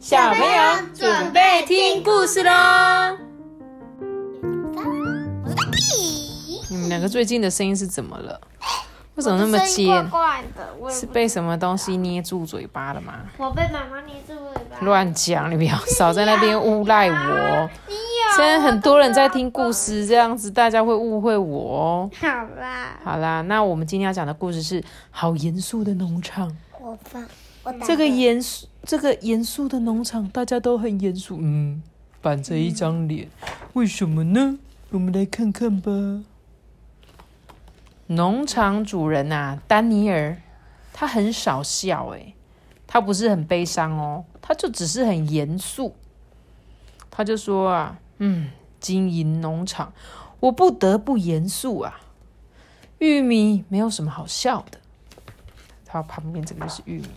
小朋友准备听故事喽！你们两个最近的声音是怎么了？为什么那么尖？是被什么东西捏住嘴巴了吗？我被妈妈捏住嘴巴。乱讲，你不要少在那边诬赖我。现在很多人在听故事，这样子大家会误会我哦。好啦，好啦，那我们今天要讲的故事是好严肃的农场。我放我打这个严肃，这个严肃的农场，大家都很严肃，嗯，板着一张脸，为什么呢？我们来看看吧。农场主人呐、丹尼尔，他很少笑，诶，他不是很悲伤哦，他就只是很严肃。他就说啊，嗯，经营农场，我不得不严肃啊。玉米没有什么好笑的。他旁边这个就是玉米。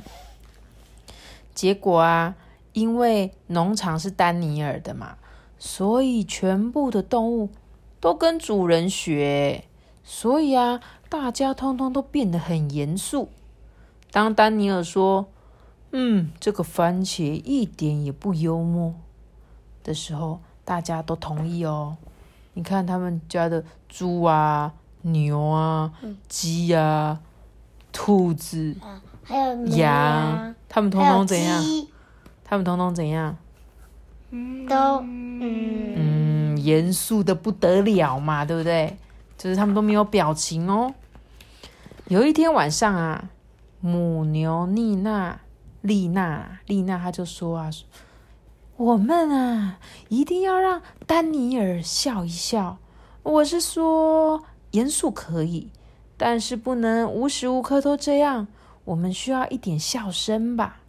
结果啊，因为农场是丹尼尔的嘛，所以全部的动物都跟主人学，所以啊，大家通通都变得很严肃。当丹尼尔说：“嗯，这个番茄一点也不幽默”的时候，大家都同意哦。你看他们家的猪啊、牛啊、鸡啊、兔子。还有牛羊啊，，他们通还有通怎样？他们通通怎样？都嗯，嗯，严肃的不得了嘛，对不对？就是他们都没有表情哦。有一天晚上啊，母牛丽娜、丽娜、丽娜，她就说啊：“我们啊，一定要让丹尼尔笑一笑。我是说，严肃可以，但是不能无时无刻都这样。我们需要一点笑声吧。”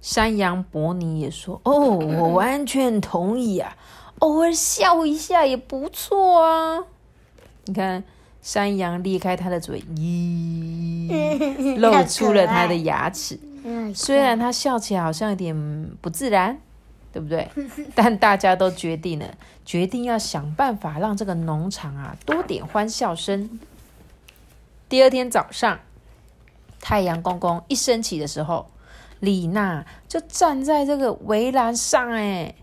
山羊伯尼也说：“哦，我完全同意啊，偶尔笑一下也不错啊。”你看，山羊裂开它的嘴，咦，露出了它的牙齿。嗯虽然它笑起来好像有点不自然，对不对？但大家都决定了，决定要想办法让这个农场啊多点欢笑声。第二天早上，太阳公公一升起的时候，李娜就站在这个围栏上。哎，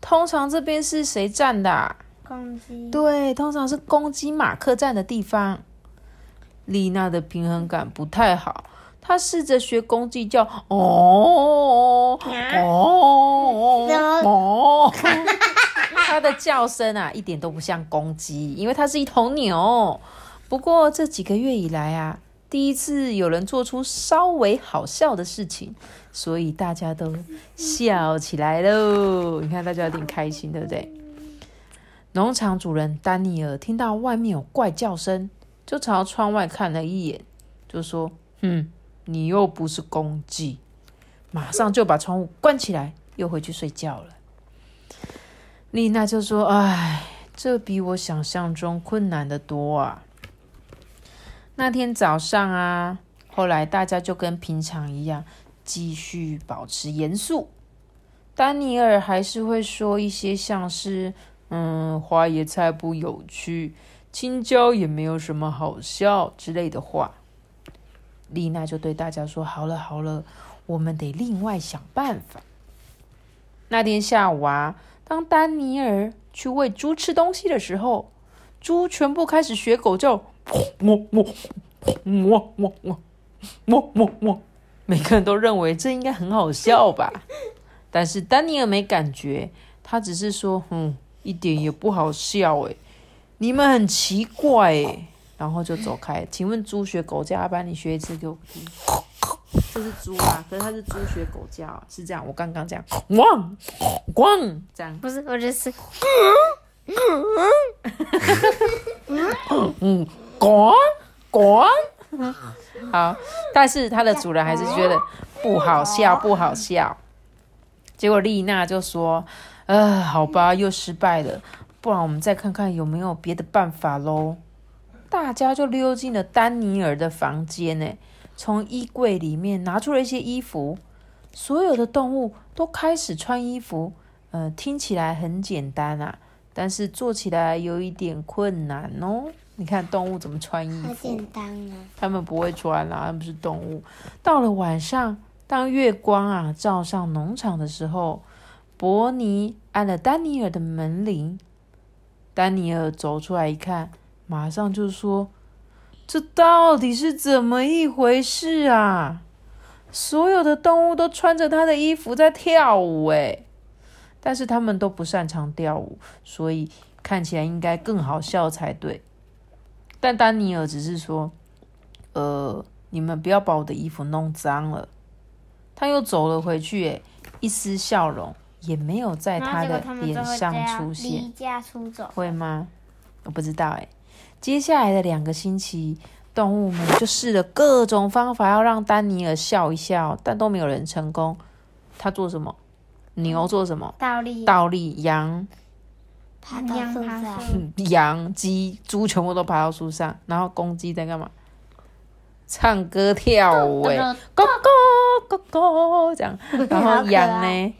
通常这边是谁站的啊、公鸡，对，通常是公鸡马克站的地方。丽娜的平衡感不太好，她试着学公鸡叫哦哦哦，它的叫声啊一点都不像公鸡，因为它是一头牛。不过这几个月以来啊，第一次有人做出稍微好笑的事情，所以大家都笑起来喽。你看，大家有点开心，对不对？农场主人丹尼尔听到外面有怪叫声，就朝窗外看了一眼，就说：“嗯，你又不是公鸡。”马上就把窗户关起来，又回去睡觉了。丽娜就说：“哎，这比我想象中困难的多啊！”那天早上啊，后来大家就跟平常一样，继续保持严肃。丹尼尔还是会说一些像是嗯，花椰菜不有趣，青椒也没有什么好笑之类的话。丽娜就对大家说：“好了好了，我们得另外想办法。”那天下午啊，当丹尼尔去喂猪吃东西的时候，猪全部开始学狗叫，喔喔喔喔喔喔喔喔，每个人都认为这应该很好笑吧？但是丹尼尔没感觉，他只是说：“嗯。”一点也不好笑诶，你们很奇怪诶，然后就走开。请问猪学狗叫，要不然你学一次给我听。这是猪啊，可是它是猪学狗叫啊，是这样。我刚刚这样，汪汪这样，不是，我就是嗯嗯，咣咣。好，但是它的主人还是觉得不好笑，不好笑。结果丽娜就说：“呃，好吧，又失败了，不然我们再看看有没有别的办法喽。”大家就溜进了丹尼尔的房间，呢，从衣柜里面拿出了一些衣服，所有的动物都开始穿衣服。呃，听起来很简单啊，但是做起来有一点困难哦。你看动物怎么穿衣好服？简单啊。他们不会穿啦，他们是动物。到了晚上，当月光啊照上农场的时候，伯尼按了丹尼尔的门铃。丹尼尔走出来一看，马上就说：“这到底是怎么一回事啊？所有的动物都穿着他的衣服在跳舞，诶，但是他们都不擅长跳舞，所以看起来应该更好笑才对。但丹尼尔只是说：‘呃，你们不要把我的衣服弄脏了。’他又走了回去，诶，一丝笑容。”也没有在他的脸上出现。离家出走会吗？我不知道哎。接下来的两个星期，动物们就试了各种方法要让丹尼尔笑一笑，但都没有人成功。他做什么？牛做什么？倒立。倒立。羊。爬到树上。羊、鸡、猪全部都爬到树上，然后公鸡在干嘛？唱歌跳舞哎，咕咕咕咕这样。然后羊呢？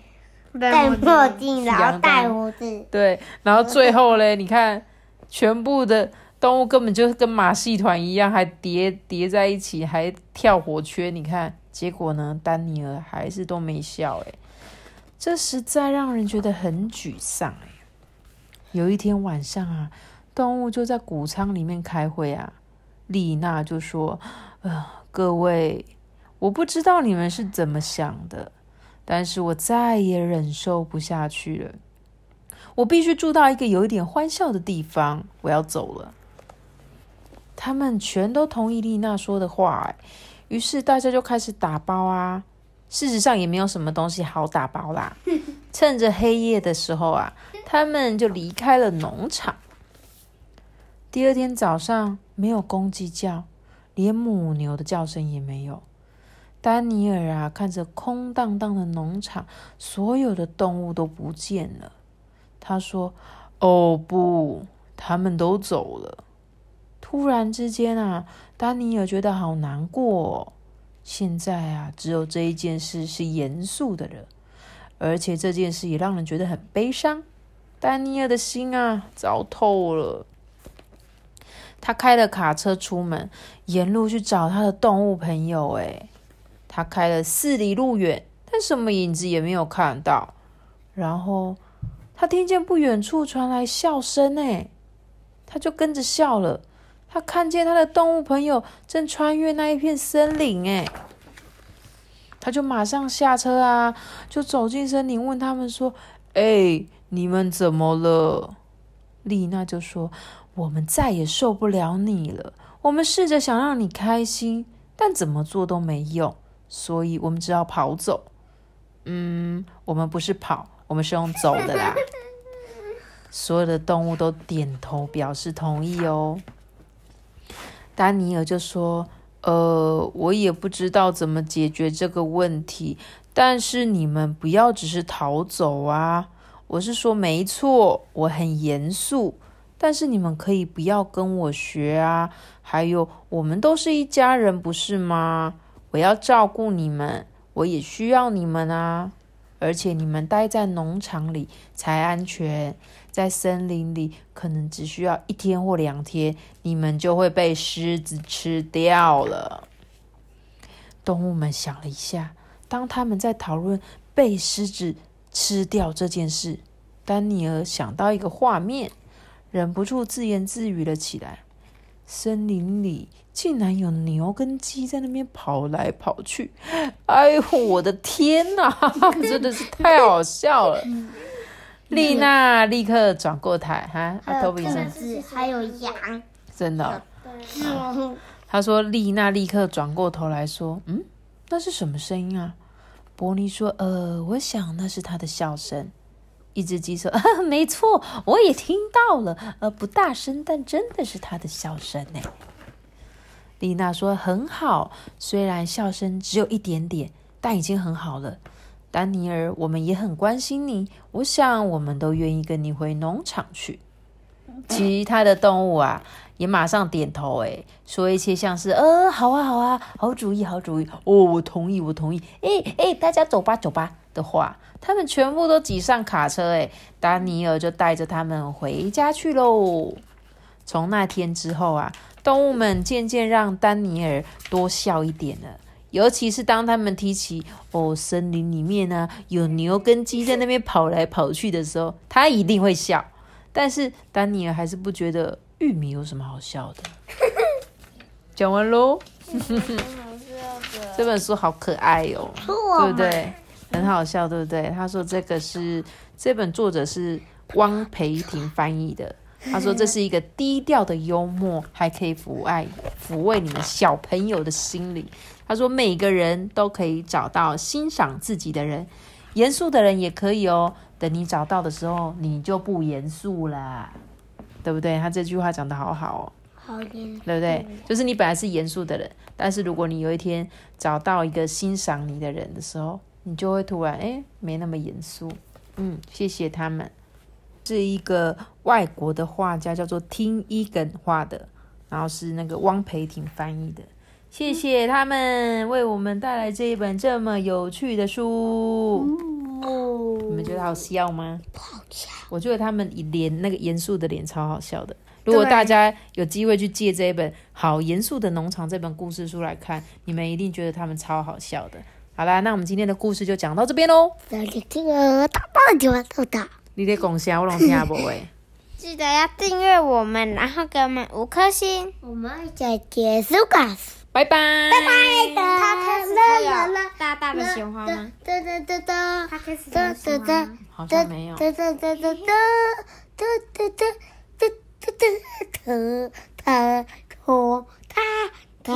戴墨镜，然后戴胡子。对，然后最后嘞，你看，全部的动物根本就是跟马戏团一样，还叠叠在一起，还跳火圈。你看，结果呢，丹尼尔还是都没笑。哎，这实在让人觉得很沮丧。哎，有一天晚上啊，动物就在谷仓里面开会啊。丽娜就说：“呃，各位，我不知道你们是怎么想的。”但是我再也忍受不下去了，我必须住到一个有一点欢笑的地方。我要走了。他们全都同意丽娜说的话，于是大家就开始打包啊。事实上也没有什么东西好打包啦。趁着黑夜的时候啊，他们就离开了农场。第二天早上，没有公鸡叫，连母牛的叫声也没有。丹尼尔啊，看着空荡荡的农场，所有的动物都不见了。他说：“哦不，他们都走了。”突然之间啊，丹尼尔觉得好难过。现在啊，只有这一件事是严肃的了，而且这件事也让人觉得很悲伤。丹尼尔的心啊，糟透了。他开了卡车出门，沿路去找他的动物朋友。哎。他开了四里路远，但什么影子也没有看到。然后他听见不远处传来笑声，哎，他就跟着笑了。他看见他的动物朋友正穿越那一片森林，哎，他就马上下车啊，就走进森林，问他们说：“哎，你们怎么了？”丽娜就说：“我们再也受不了你了。我们试着想让你开心，但怎么做都没用。”所以我们只好跑走。嗯，我们不是跑，我们是用走的啦。所有的动物都点头表示同意哦。丹尼尔就说：“呃，我也不知道怎么解决这个问题，但是你们不要只是逃走啊！我是说，没错，我很严肃，但是你们可以不要跟我学啊。还有，我们都是一家人，不是吗？”我要照顾你们，我也需要你们啊！而且你们待在农场里才安全，在森林里可能只需要一天或两天，你们就会被狮子吃掉了。动物们想了一下，当他们在讨论被狮子吃掉这件事，丹尼尔想到一个画面，忍不住自言自语了起来：森林里。竟然有牛跟鸡在那边跑来跑去，哎呦，我的天哪，真的是太好笑了！丽娜立刻转过台，哈，阿托比生，还有羊，真的。他说：“丽娜立刻转过头来说，嗯，那是什么声音啊？”伯尼说：“呃，我想那是他的笑声。”一只鸡说：“ 没错，我也听到了，呃，不大声，但真的是他的笑声呢。”丽娜说：“很好，虽然笑声只有一点点，但已经很好了。丹尼尔，我们也很关心你。我想，我们都愿意跟你回农场去。”其他的动物啊，也马上点头，哎，说一些像是“呃，好啊，好啊，好主意，好主意。”哦，我同意，我同意。哎哎，大家走吧，走吧的话，他们全部都挤上卡车，哎，丹尼尔就带着他们回家去喽。从那天之后啊。动物们渐渐让丹尼尔多笑一点了，尤其是当他们提起哦，森林里面呢、有牛跟鸡在那边跑来跑去的时候，他一定会笑。但是丹尼尔还是不觉得玉米有什么好笑的。讲完喽，这本书好可爱哦，对不对？很好笑，对不对？他说这个是这本作者是汪培婷翻译的。他说这是一个低调的幽默，还可以抚爱抚慰你们小朋友的心理。他说每个人都可以找到欣赏自己的人，严肃的人也可以哦。等你找到的时候，你就不严肃啦，对不对？他这句话讲的好好哦。好严对不对？就是你本来是严肃的人，但是如果你有一天找到一个欣赏你的人的时候，你就会突然哎没那么严肃。嗯，谢谢他们。是一个外国的画家，叫做听伊根画的，然后是那个汪培婷翻译的。谢谢他们为我们带来这一本这么有趣的书。哦你们觉得好笑吗？不好笑。我觉得他们脸那个严肃的脸超好笑的。如果大家有机会去借这一本《好严肃的农场》这本故事书来看，你们一定觉得他们超好笑的。好啦，那我们今天的故事就讲到这边喽。这里这个大大的地方豆豆，你在讲啥，我拢听不诶。记得要订阅我们，然后给我们五颗星。我们再结束故事。拜拜。拜拜。他开始会有大大的鲜花吗？哒哒哒哒，他开始哒有鲜哒花吗哒，好像没有。哒哒哒哒哒哒哒哒哒哒哒哒哒哒哒哒